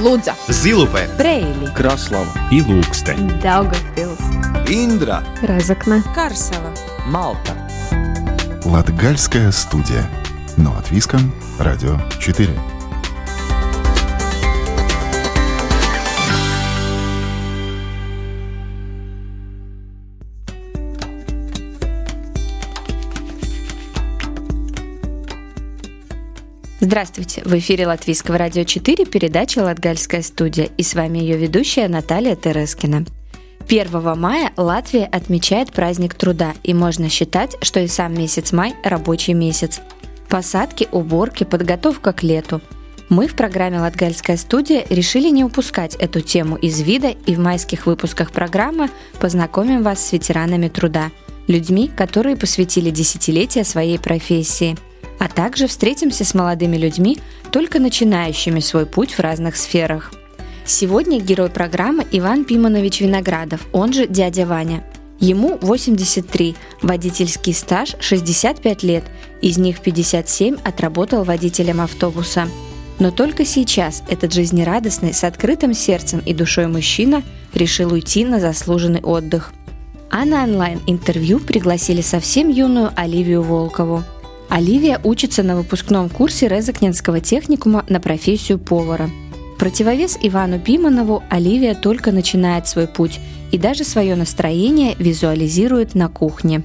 Лудза, Зилупе, Брейли, Краслава и Лукстен. Daugavpils, Индра Разокна, Карсела. Малта Латгальская студия. Но от Виском. Радио 4. Здравствуйте! В эфире Латвийского радио 4 передача «Латгальская студия» и с вами ее ведущая Наталья Терескина. 1 мая Латвия отмечает праздник труда, и можно считать, что и сам месяц май – рабочий месяц. Посадки, уборки, подготовка к лету. Мы в программе «Латгальская студия» решили не упускать эту тему из вида и в майских выпусках программы познакомим вас с ветеранами труда, людьми, которые посвятили десятилетия своей профессии – а также встретимся с молодыми людьми, только начинающими свой путь в разных сферах. Сегодня герой программы Иван Пиманович Виноградов, он же дядя Ваня. Ему 83, водительский стаж 65 лет, из них 57 отработал водителем автобуса. Но только сейчас этот жизнерадостный, с открытым сердцем и душой мужчина решил уйти на заслуженный отдых. А на онлайн-интервью пригласили совсем юную Оливию Волкову – Оливия учится на выпускном курсе Резакненского техникума на профессию повара. противовес Ивану Пиманову Оливия только начинает свой путь и даже свое настроение визуализирует на кухне.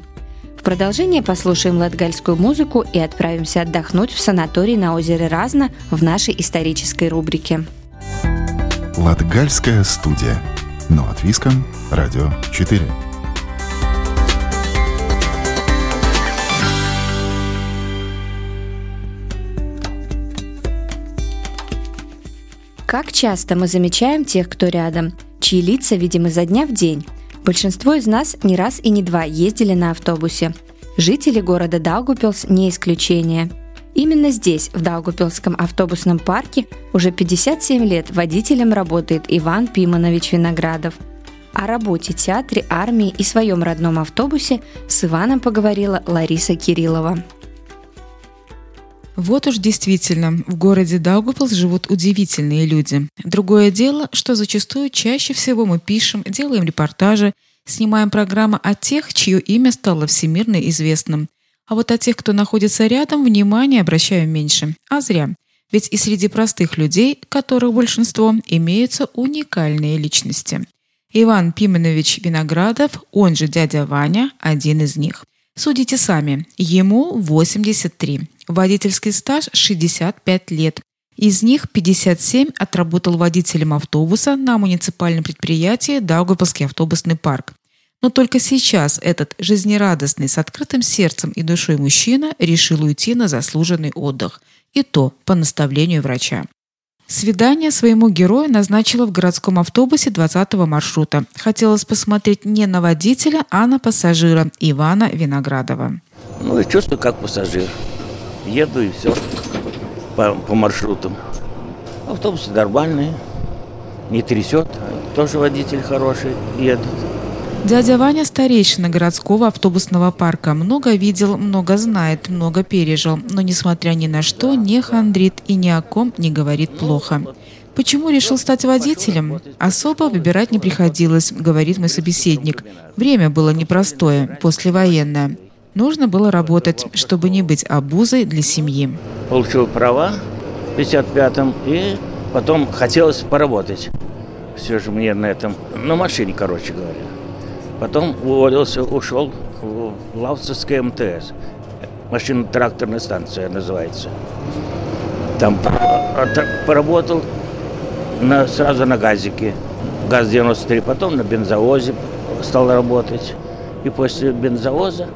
В продолжение послушаем латгальскую музыку и отправимся отдохнуть в санаторий на озере Разно в нашей исторической рубрике. Латгальская студия. Но от Виском. Радио 4. Как часто мы замечаем тех, кто рядом, чьи лица видим изо дня в день? Большинство из нас не раз и не два ездили на автобусе. Жители города Даугупилс не исключение. Именно здесь, в Даугупилском автобусном парке, уже 57 лет водителем работает Иван Пиманович Виноградов. О работе, театре, армии и своем родном автобусе с Иваном поговорила Лариса Кириллова. Вот уж действительно, в городе Даугавпилс живут удивительные люди. Другое дело, что зачастую чаще всего мы пишем, делаем репортажи, снимаем программы о тех, чье имя стало всемирно известным. А вот о тех, кто находится рядом, внимания обращаем меньше. А зря. Ведь и среди простых людей, которых большинство, имеются уникальные личности. Иван Пименович Виноградов, он же дядя Ваня, один из них – Судите сами. Ему 83. Водительский стаж 65 лет. Из них 57 отработал водителем автобуса на муниципальном предприятии Даугавпилский автобусный парк. Но только сейчас этот жизнерадостный, с открытым сердцем и душой мужчина решил уйти на заслуженный отдых. И то по наставлению врача. Свидание своему герою назначила в городском автобусе 20-го маршрута. Хотелось посмотреть не на водителя, а на пассажира Ивана Виноградова. Ну и чувствую, как пассажир. Еду и все по, по маршрутам. Автобусы нормальные, не трясет. Тоже водитель хороший едет. Дядя Ваня – старейшина городского автобусного парка. Много видел, много знает, много пережил. Но, несмотря ни на что, не хандрит и ни о ком не говорит плохо. Почему решил стать водителем? Особо выбирать не приходилось, говорит мой собеседник. Время было непростое, послевоенное. Нужно было работать, чтобы не быть обузой для семьи. Получил права в 55-м и потом хотелось поработать. Все же мне на этом, на машине, короче говоря. Потом уволился, ушел в Лавцевское МТС. Машино-тракторная станция называется. Там поработал на, сразу на газике. ГАЗ-93, потом на бензовозе стал работать. И после бензовоза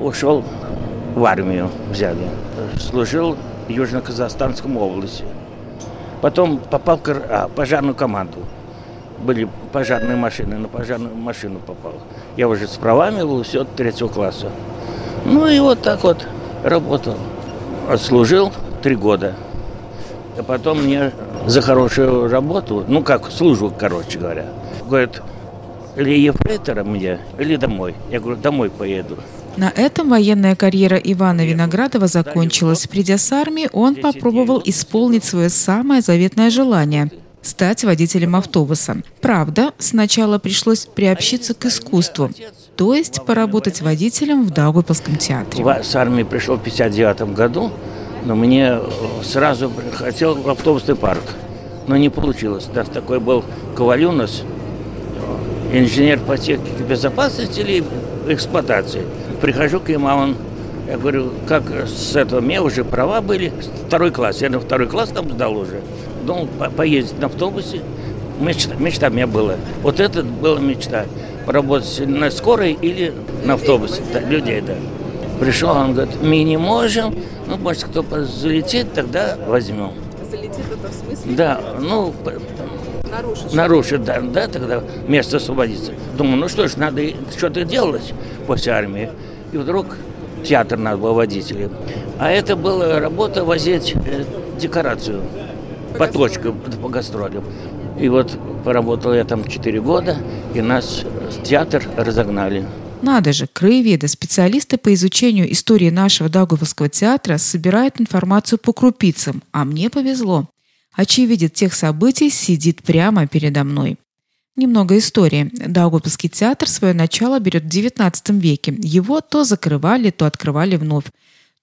ушел в армию, взяли. Служил в Южно-Казахстанском области. Потом попал в а, пожарную команду были пожарные машины, на пожарную машину попал. Я уже с правами был, все, третьего класса. Ну и вот так вот работал. Отслужил три года. А потом мне за хорошую работу, ну как, службу, короче говоря, говорят, или ефрейтором мне, или домой. Я говорю, домой поеду. На этом военная карьера Ивана Виноградова закончилась. Придя с армии, он попробовал исполнить свое самое заветное желание стать водителем автобуса. Правда, сначала пришлось приобщиться к искусству, то есть поработать водителем в Даугавпилском театре. С армии пришел в 59 году, но мне сразу хотел в автобусный парк. Но не получилось. Да, такой был Коваль у нас, инженер по технике безопасности или эксплуатации. Прихожу к нему, а он, я говорю, как с этого, у меня уже права были, второй класс, я на второй класс там сдал уже. Думал, по поездить на автобусе, мечта, мечта у меня была. Вот это была мечта, поработать на скорой или на автобусе, да, людей, да. Пришел, он говорит, мы не можем, ну, может, кто залетит, тогда возьмем. Залетит это в смысле? Да, ну, нарушит. Нарушит, да, да, тогда место освободится. Думаю, ну что ж, надо что-то делать после армии. И вдруг театр надо было водителем. А это была работа возить э, декорацию по, по точкам, по гастролям. И вот поработал я там 4 года, и нас театр разогнали. Надо же, краеведы, специалисты по изучению истории нашего Даугавпилского театра собирают информацию по крупицам, а мне повезло. Очевидец тех событий сидит прямо передо мной. Немного истории. Даугавпилский театр свое начало берет в XIX веке. Его то закрывали, то открывали вновь.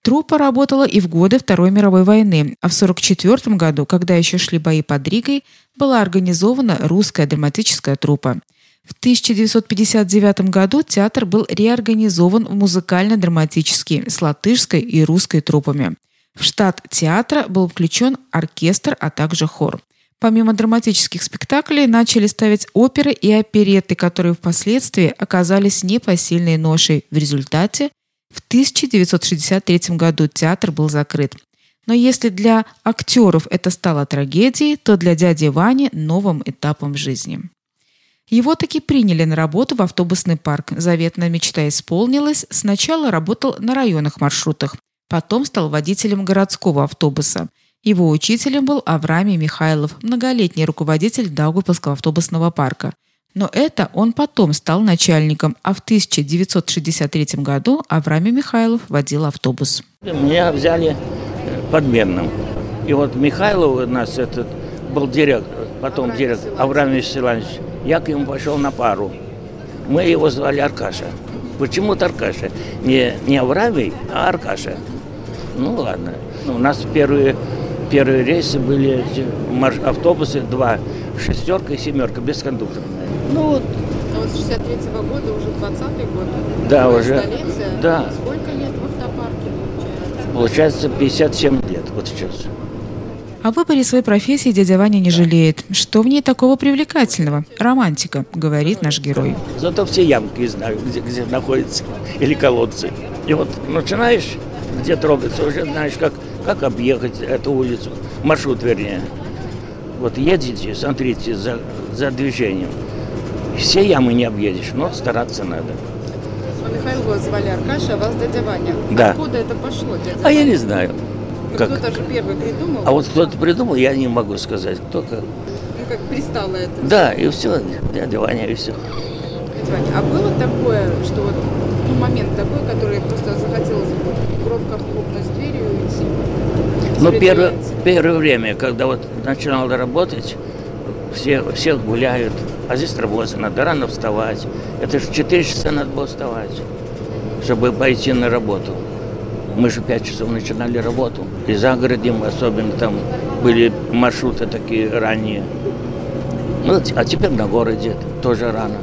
Труппа работала и в годы Второй мировой войны, а в 1944 году, когда еще шли бои под Ригой, была организована русская драматическая труппа. В 1959 году театр был реорганизован в музыкально-драматический с латышской и русской труппами. В штат театра был включен оркестр, а также хор. Помимо драматических спектаклей начали ставить оперы и опереты, которые впоследствии оказались непосильной ношей. В результате в 1963 году театр был закрыт. Но если для актеров это стало трагедией, то для дяди Вани – новым этапом жизни. Его таки приняли на работу в автобусный парк. Заветная мечта исполнилась. Сначала работал на районных маршрутах. Потом стал водителем городского автобуса. Его учителем был Авраамий Михайлов, многолетний руководитель Даугавпилского автобусного парка. Но это он потом стал начальником, а в 1963 году Авраамий Михайлов водил автобус. Меня взяли э, подменным. И вот Михайлов у нас этот был директор, потом директор Авраам Васильевич. Я к нему пошел на пару. Мы его звали Аркаша. Почему-то Аркаша. Не, не Авраамий, а Аркаша. Ну ладно. У нас первые, первые рейсы были автобусы, два, шестерка и семерка, без кондуктора. Ну вот. А вот с 63 -го года уже 20-й год. Да, уже. Столица. Да. Сколько лет в автопарке получается? Получается 57 лет вот сейчас. О выборе своей профессии дядя Ваня не жалеет. Что в ней такого привлекательного? Романтика, говорит наш герой. Зато все ямки знаю, где, где находятся, или колодцы. И вот начинаешь где трогаться, уже знаешь, как, как объехать эту улицу, маршрут вернее. Вот едете, смотрите за, за движением. Все ямы не объедешь, но стараться надо. А Михаил звали Аркаша, а вас дядя Ваня. Да. Откуда это пошло, дядя А Ваня? я не знаю. Ну, Как, кто-то же первый придумал. а вот кто-то придумал, я не могу сказать, кто как. Ну, как пристало это. Да, и все, дядя Ваня, и все. Дядя Ваня, а было такое, что вот ну, момент такой, который просто захотелось громко хлопнуть дверью и уйти? Ну, первое, первое время, когда вот начинал работать, все, все гуляют, а здесь работать надо, рано вставать. Это же в 4 часа надо было вставать, чтобы пойти на работу. Мы же 5 часов начинали работу. И за городом особенно там были маршруты такие ранние. Ну, а теперь на городе тоже рано.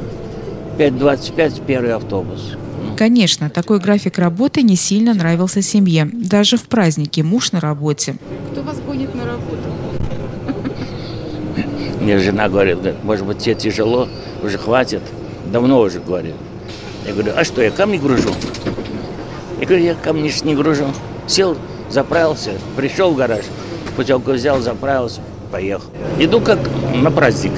5.25 первый автобус. Конечно, такой график работы не сильно нравился семье. Даже в праздники муж на работе. Кто вас гонит на работу? Мне жена говорит, говорит, может быть, тебе тяжело, уже хватит. Давно уже говорит. Я говорю, а что, я камни гружу? Я говорю, я камни не гружу. Сел, заправился, пришел в гараж, путевку взял, заправился, поехал. Иду как на праздник.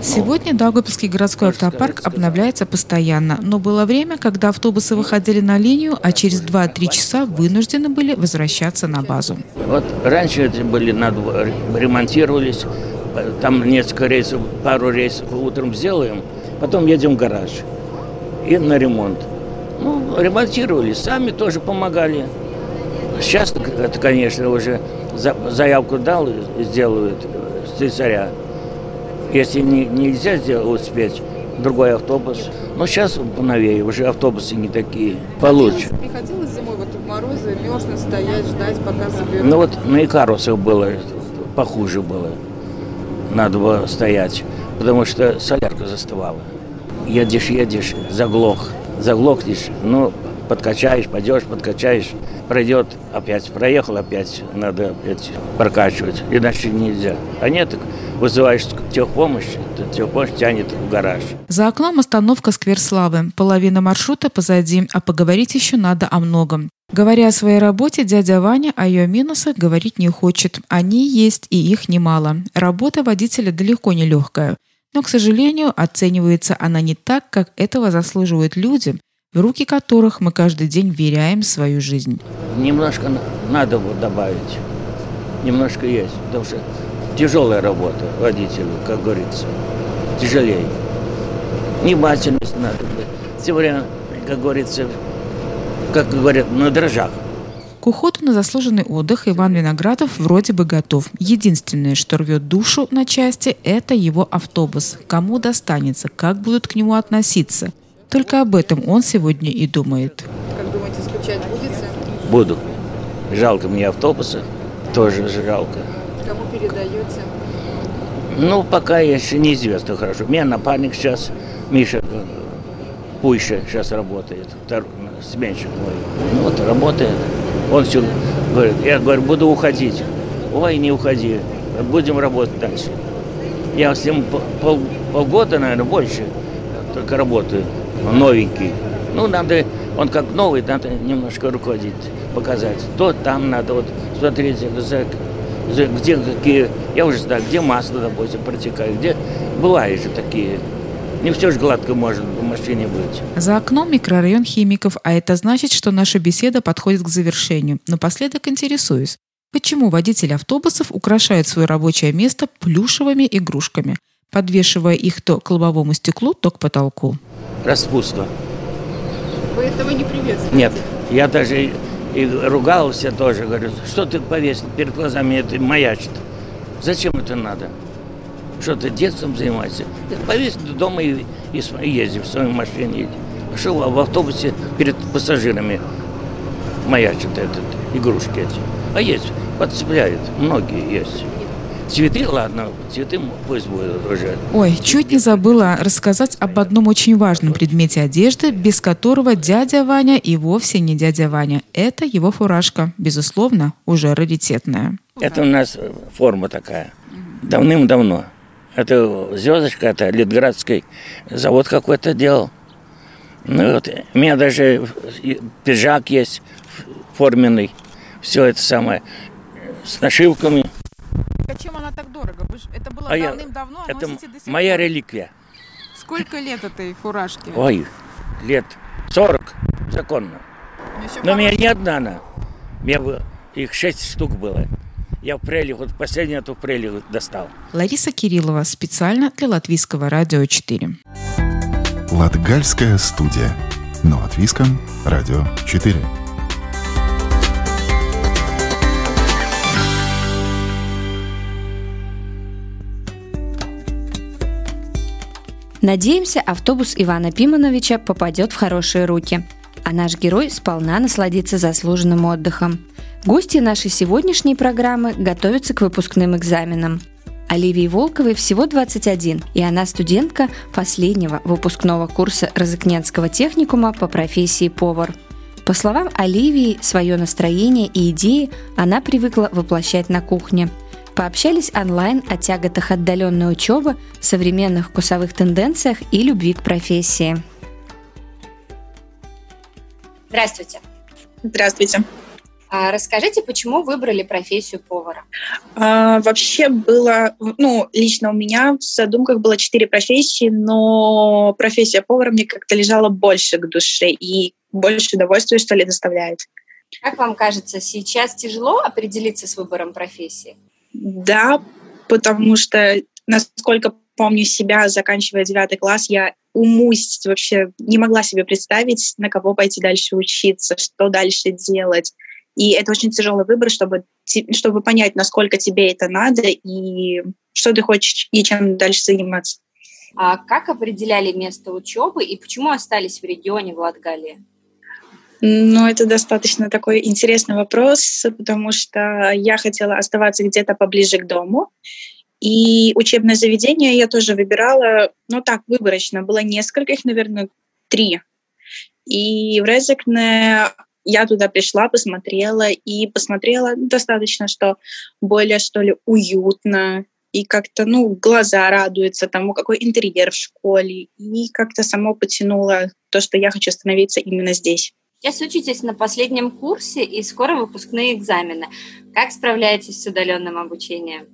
Сегодня Даугавпилский городской автопарк обновляется постоянно, но было время, когда автобусы выходили на линию, а через 2-3 часа вынуждены были возвращаться на базу. Вот раньше это были, ремонтировались, там несколько рейсов, пару рейсов утром сделаем, потом едем в гараж и на ремонт. Ну, ремонтировали, сами тоже помогали. Сейчас это, конечно, уже заявку дал и сделают с царя. Если не, нельзя сделать, успеть, другой автобус. Но сейчас новее, уже автобусы не такие. Получше. Приходилось зимой вот в морозы мерзнуть, стоять, ждать, пока заберут? Ну вот на Икарусах было, похуже было. Надо было стоять, потому что солярка застывала. Едешь, едешь, заглох, заглохнешь, ну, подкачаешь, пойдешь, подкачаешь, пройдет, опять проехал, опять надо опять прокачивать, иначе нельзя. А нет, вызываешь техпомощь, техпомощь тянет в гараж. За окном остановка Сквер Славы. Половина маршрута позади, а поговорить еще надо о многом. Говоря о своей работе, дядя Ваня о ее минусах говорить не хочет. Они есть, и их немало. Работа водителя далеко не легкая. Но, к сожалению, оценивается она не так, как этого заслуживают люди, в руки которых мы каждый день веряем свою жизнь. Немножко надо вот добавить. Немножко есть, потому что тяжелая работа водителю, как говорится, тяжелее. Внимательность надо быть. Все время, как говорится, как говорят, на дрожжах. К уходу на заслуженный отдых Иван Виноградов вроде бы готов. Единственное, что рвет душу на части, это его автобус. Кому достанется, как будут к нему относиться. Только об этом он сегодня и думает. Как думаете, скучать будете? Буду. Жалко мне автобуса, тоже жалко. Кому передаете? Ну, пока еще неизвестно хорошо. У меня напарник сейчас, Миша э, Пуйша сейчас работает, сменщик мой. Ну вот, работает. Он все говорит, я говорю, буду уходить. Ой, не уходи, будем работать дальше. Я с ним пол, полгода, наверное, больше только работаю, новенький. Ну, надо, он как новый, надо немножко руководить, показать. То там надо вот смотреть, за, за, где какие, я уже знаю, где масло, допустим, протекает, где бывают же такие не все же гладко может в машине быть. За окном микрорайон химиков, а это значит, что наша беседа подходит к завершению. Напоследок интересуюсь, почему водители автобусов украшают свое рабочее место плюшевыми игрушками, подвешивая их то к лобовому стеклу, то к потолку? Распутство. Вы этого не приветствуете? Нет, я даже и ругался тоже, говорю, что ты повесил перед глазами, это маячит. Зачем это надо? Что ты детством занимаешься? Повесь дома и, и, и езди в своей машине. Что в автобусе перед пассажирами маячат этот, игрушки эти. А есть, подцепляют, многие есть. Цветы, ладно, цветы пусть будут уже. Ой, чуть не забыла рассказать об одном очень важном предмете одежды, без которого дядя Ваня и вовсе не дядя Ваня. Это его фуражка, безусловно, уже раритетная. Это у нас форма такая. Давным-давно. Это звездочка, это Литградский завод какой-то делал. Ну вот, у меня даже пиджак есть форменный. Все это самое. С нашивками. Так дорого? Вы ж- Это было А я- давным-давно, а Это носите до сих моя пор. реликвия. Сколько лет этой фуражке? Ой, лет 40 законно. Ну, еще Но у меня не одна она. У меня бы- их шесть штук было. Я в преле, вот последнюю эту преле достал. Лариса Кириллова специально для Латвийского радио 4. Латгальская студия. Но от Виском. Радио 4. Надеемся, автобус Ивана Пимановича попадет в хорошие руки, а наш герой сполна насладится заслуженным отдыхом. Гости нашей сегодняшней программы готовятся к выпускным экзаменам. Оливии Волковой всего 21, и она студентка последнего выпускного курса Розыкненского техникума по профессии повар. По словам Оливии, свое настроение и идеи она привыкла воплощать на кухне – Пообщались онлайн о тяготах отдаленной учебы, современных вкусовых тенденциях и любви к профессии. Здравствуйте. Здравствуйте. А расскажите, почему выбрали профессию повара? А, вообще было, ну, лично у меня в задумках было четыре профессии, но профессия повара мне как-то лежала больше к душе и больше удовольствия, что ли, доставляет. Как вам кажется, сейчас тяжело определиться с выбором профессии? Да, потому что, насколько помню себя, заканчивая девятый класс, я умусь вообще не могла себе представить, на кого пойти дальше учиться, что дальше делать. И это очень тяжелый выбор, чтобы, чтобы понять, насколько тебе это надо и что ты хочешь и чем дальше заниматься. А как определяли место учебы и почему остались в регионе в Латгалии? Ну, это достаточно такой интересный вопрос, потому что я хотела оставаться где-то поближе к дому. И учебное заведение я тоже выбирала, ну так, выборочно. Было несколько, их, наверное, три. И в Резекне я туда пришла, посмотрела, и посмотрела достаточно, что более, что ли, уютно, и как-то, ну, глаза радуются тому, какой интерьер в школе, и как-то само потянуло то, что я хочу становиться именно здесь. Сейчас учитесь на последнем курсе и скоро выпускные экзамены. Как справляетесь с удаленным обучением?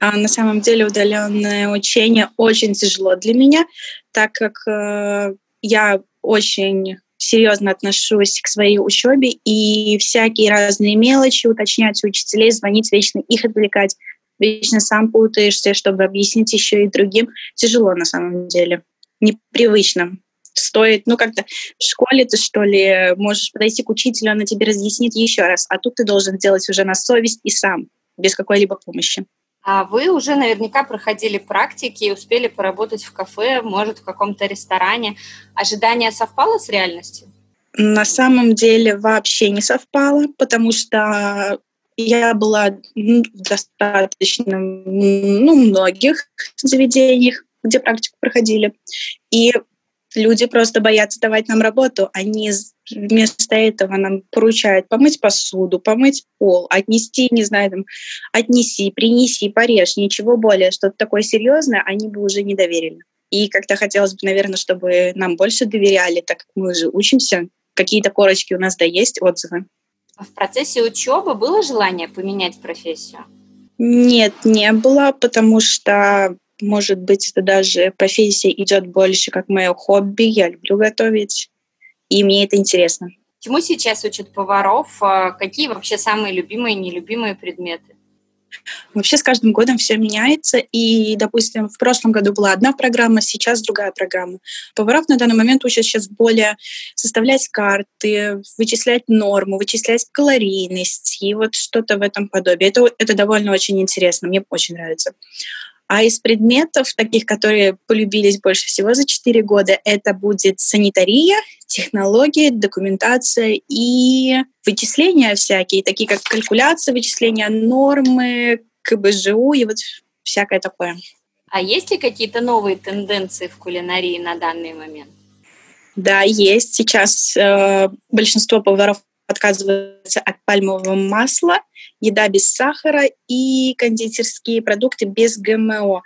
А на самом деле удаленное учение очень тяжело для меня, так как э, я очень серьезно отношусь к своей учебе и всякие разные мелочи уточнять у учителей, звонить, вечно их отвлекать, вечно сам путаешься, чтобы объяснить еще и другим. Тяжело на самом деле, непривычно стоит, ну как-то в школе ты что ли можешь подойти к учителю, она тебе разъяснит еще раз, а тут ты должен делать уже на совесть и сам, без какой-либо помощи. А вы уже наверняка проходили практики и успели поработать в кафе, может, в каком-то ресторане. Ожидание совпало с реальностью? На самом деле вообще не совпало, потому что я была в достаточно ну, многих заведениях, где практику проходили. И люди просто боятся давать нам работу. Они вместо этого нам поручают помыть посуду, помыть пол, отнести, не знаю, там, отнеси, принеси, порежь, ничего более, что-то такое серьезное они бы уже не доверили. И как-то хотелось бы, наверное, чтобы нам больше доверяли, так как мы уже учимся. Какие-то корочки у нас да есть, отзывы. В процессе учебы было желание поменять профессию? Нет, не было, потому что может быть, это даже профессия идет больше как мое хобби. Я люблю готовить, и мне это интересно. Чему сейчас учат поваров? А какие вообще самые любимые и нелюбимые предметы? Вообще с каждым годом все меняется, и, допустим, в прошлом году была одна программа, сейчас другая программа. Поваров на данный момент учат сейчас более составлять карты, вычислять норму, вычислять калорийность и вот что-то в этом подобии. Это, это довольно очень интересно, мне очень нравится. А из предметов, таких, которые полюбились больше всего за 4 года, это будет санитария, технологии, документация и вычисления всякие, такие как калькуляция, вычисления нормы, КБЖУ и вот всякое такое. А есть ли какие-то новые тенденции в кулинарии на данный момент? Да, есть. Сейчас э, большинство поваров отказываются от пальмового масла, еда без сахара и кондитерские продукты без ГМО.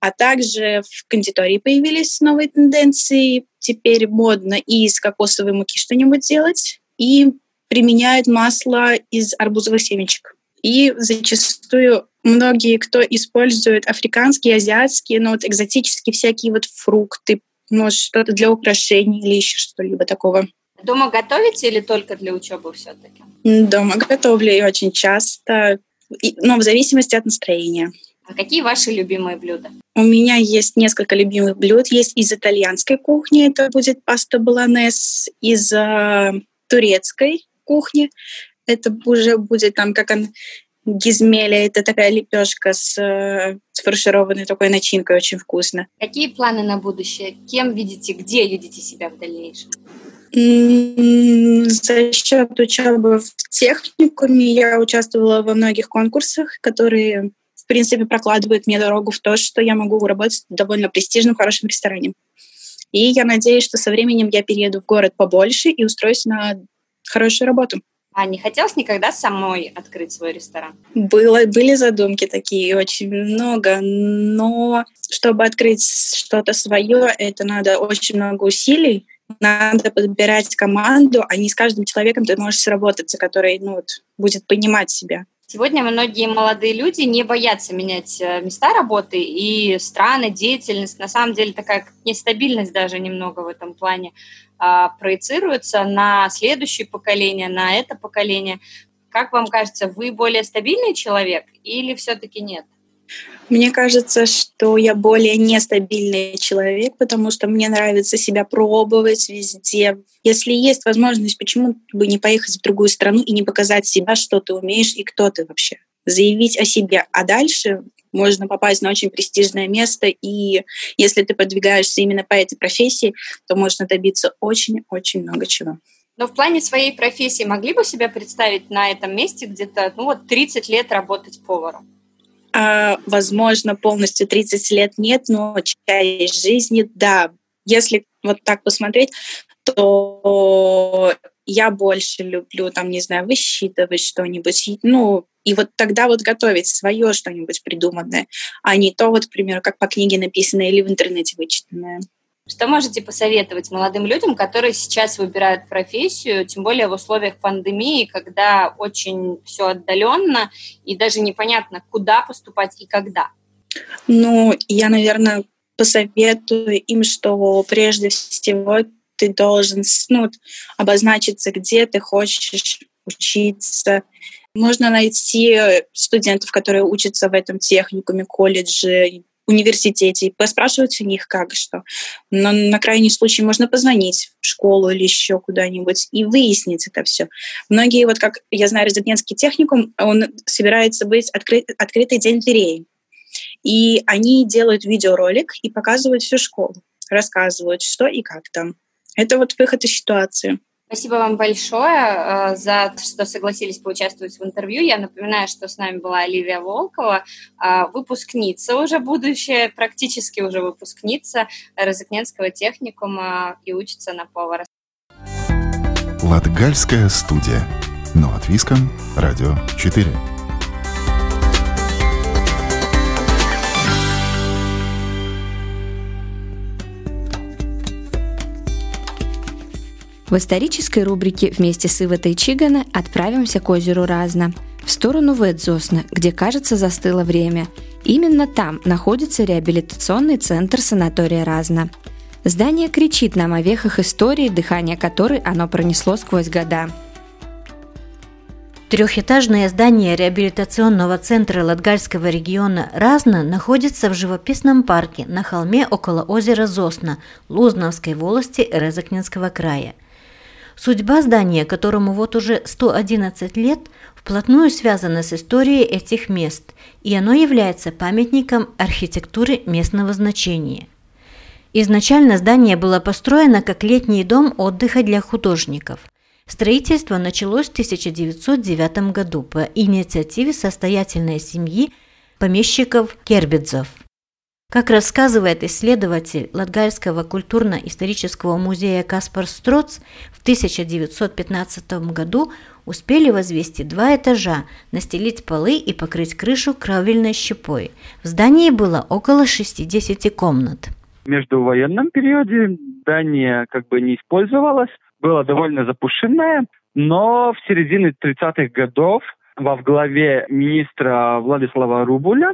А также в кондитерии появились новые тенденции. Теперь модно и из кокосовой муки что-нибудь делать. И применяют масло из арбузовых семечек. И зачастую многие, кто использует африканские, азиатские, ну вот экзотические всякие вот фрукты, может, что-то для украшений или еще что-либо такого. Дома готовите или только для учебы все-таки? Дома готовлю и очень часто, но в зависимости от настроения. А какие ваши любимые блюда? У меня есть несколько любимых блюд. Есть из итальянской кухни, это будет паста баланес, из э, турецкой кухни, это уже будет там, как он, гизмеля, это такая лепешка с, э, с фаршированной такой начинкой, очень вкусно. Какие планы на будущее? Кем видите, где видите себя в дальнейшем? За счет учебы в техникуме я участвовала во многих конкурсах, которые, в принципе, прокладывают мне дорогу в то, что я могу работать в довольно престижном, хорошем ресторане. И я надеюсь, что со временем я перееду в город побольше и устроюсь на хорошую работу. А не хотелось никогда самой открыть свой ресторан? Было, были задумки такие очень много, но чтобы открыть что-то свое, это надо очень много усилий, надо подбирать команду, а не с каждым человеком ты можешь сработаться, который ну, вот, будет понимать себя. Сегодня многие молодые люди не боятся менять э, места работы и страны, деятельность. На самом деле такая нестабильность даже немного в этом плане а, проецируется на следующее поколение, на это поколение. Как вам кажется, вы более стабильный человек или все-таки нет? Мне кажется, что я более нестабильный человек, потому что мне нравится себя пробовать везде. Если есть возможность, почему бы не поехать в другую страну и не показать себя, что ты умеешь и кто ты вообще? Заявить о себе. А дальше можно попасть на очень престижное место, и если ты продвигаешься именно по этой профессии, то можно добиться очень-очень много чего. Но в плане своей профессии могли бы себя представить на этом месте где-то, ну вот, 30 лет работать поваром? А, возможно, полностью 30 лет нет, но часть жизни, да. Если вот так посмотреть, то я больше люблю, там, не знаю, высчитывать что-нибудь, ну, и вот тогда вот готовить свое что-нибудь придуманное, а не то вот, к примеру, как по книге написанное или в интернете вычитанное. Что можете посоветовать молодым людям, которые сейчас выбирают профессию, тем более в условиях пандемии, когда очень все отдаленно и даже непонятно, куда поступать и когда? Ну, я, наверное, посоветую им, что прежде всего ты должен ну, обозначиться, где ты хочешь учиться. Можно найти студентов, которые учатся в этом техникуме, колледже, университете поспрашивать у них как что. Но на крайний случай можно позвонить в школу или еще куда-нибудь и выяснить это все. Многие, вот как я знаю, резидентский техникум, он собирается быть откры- открытый день дверей. И они делают видеоролик и показывают всю школу, рассказывают, что и как там. Это вот выход из ситуации. Спасибо вам большое э, за то, что согласились поучаствовать в интервью. Я напоминаю, что с нами была Оливия Волкова, э, выпускница уже будущая, практически уже выпускница Розыкненского техникума и учится на повара. Латгальская студия. Но от Виском. Радио 4. В исторической рубрике вместе с Иватой Чигана отправимся к озеру Разно, в сторону Ветзосна, где, кажется, застыло время. Именно там находится реабилитационный центр санатория Разно. Здание кричит нам о вехах истории, дыхание которой оно пронесло сквозь года. Трехэтажное здание реабилитационного центра Латгальского региона Разно находится в живописном парке на холме около озера Зосна Лузновской волости Резакненского края – Судьба здания, которому вот уже 111 лет, вплотную связана с историей этих мест, и оно является памятником архитектуры местного значения. Изначально здание было построено как летний дом отдыха для художников. Строительство началось в 1909 году по инициативе состоятельной семьи помещиков Кербидзов – как рассказывает исследователь Латгальского культурно-исторического музея Каспар Строц, в 1915 году успели возвести два этажа, настелить полы и покрыть крышу кровельной щепой. В здании было около 60 комнат. В междувоенном периоде здание как бы не использовалось, было довольно запущенное, но в середине 30-х годов во главе министра Владислава Рубуля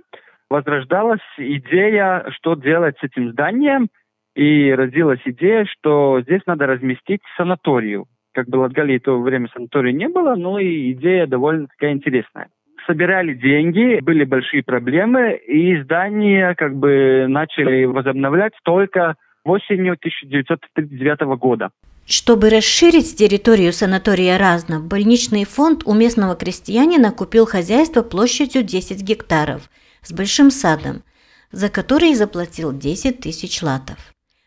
возрождалась идея, что делать с этим зданием, и родилась идея, что здесь надо разместить санаторию. Как бы Латгалии в то время санатории не было, но и идея довольно такая интересная. Собирали деньги, были большие проблемы, и здание как бы начали возобновлять только осенью 1939 года. Чтобы расширить территорию санатория Разно, больничный фонд у местного крестьянина купил хозяйство площадью 10 гектаров – с большим садом, за который заплатил 10 тысяч латов.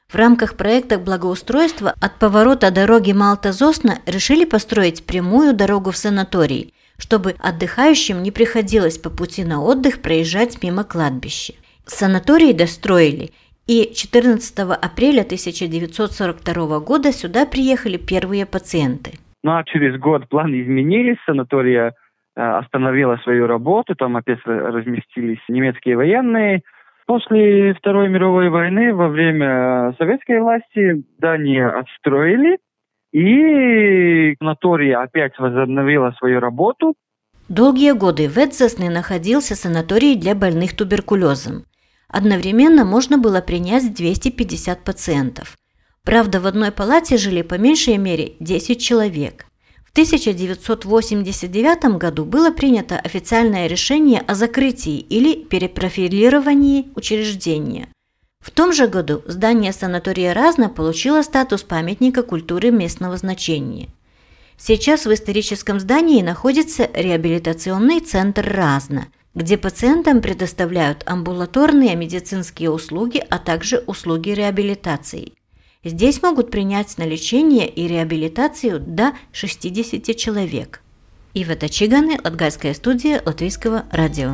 В рамках проекта благоустройства от поворота дороги Малта-Зосна решили построить прямую дорогу в санаторий, чтобы отдыхающим не приходилось по пути на отдых проезжать мимо кладбища. Санаторий достроили, и 14 апреля 1942 года сюда приехали первые пациенты. Ну а через год планы изменились, санатория остановила свою работу, там опять разместились немецкие военные. После Второй мировой войны, во время советской власти, здание отстроили, и санаторий опять возобновила свою работу. Долгие годы в Эдзасне находился санаторий для больных туберкулезом. Одновременно можно было принять 250 пациентов. Правда, в одной палате жили по меньшей мере 10 человек. 1989 году было принято официальное решение о закрытии или перепрофилировании учреждения. В том же году здание санатория Разно получило статус памятника культуры местного значения. Сейчас в историческом здании находится реабилитационный центр Разно, где пациентам предоставляют амбулаторные медицинские услуги, а также услуги реабилитации. Здесь могут принять на лечение и реабилитацию до 60 человек. Ива Тачиганы, Латгальская студия Латвийского радио.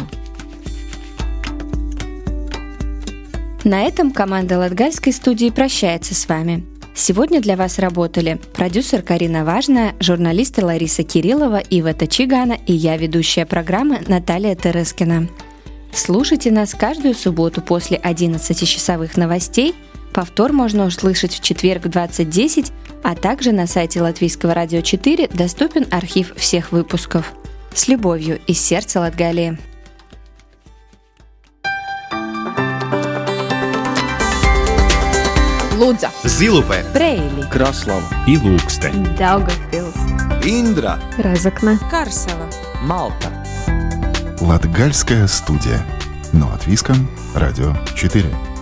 На этом команда Латгальской студии прощается с вами. Сегодня для вас работали продюсер Карина Важная, журналисты Лариса Кириллова, Ива Тачигана и я, ведущая программы Наталья Терескина. Слушайте нас каждую субботу после 11-часовых новостей. Повтор можно услышать в четверг в 20.10, а также на сайте Латвийского радио 4 доступен архив всех выпусков. С любовью из сердца Латгалии. Лудза, Zilupē, Брейли, Краслава. Ilūkste, Daugavpils, Indra, Разокна, Карсела. Малта. Латгальская студия. Но от Виском. Радио 4.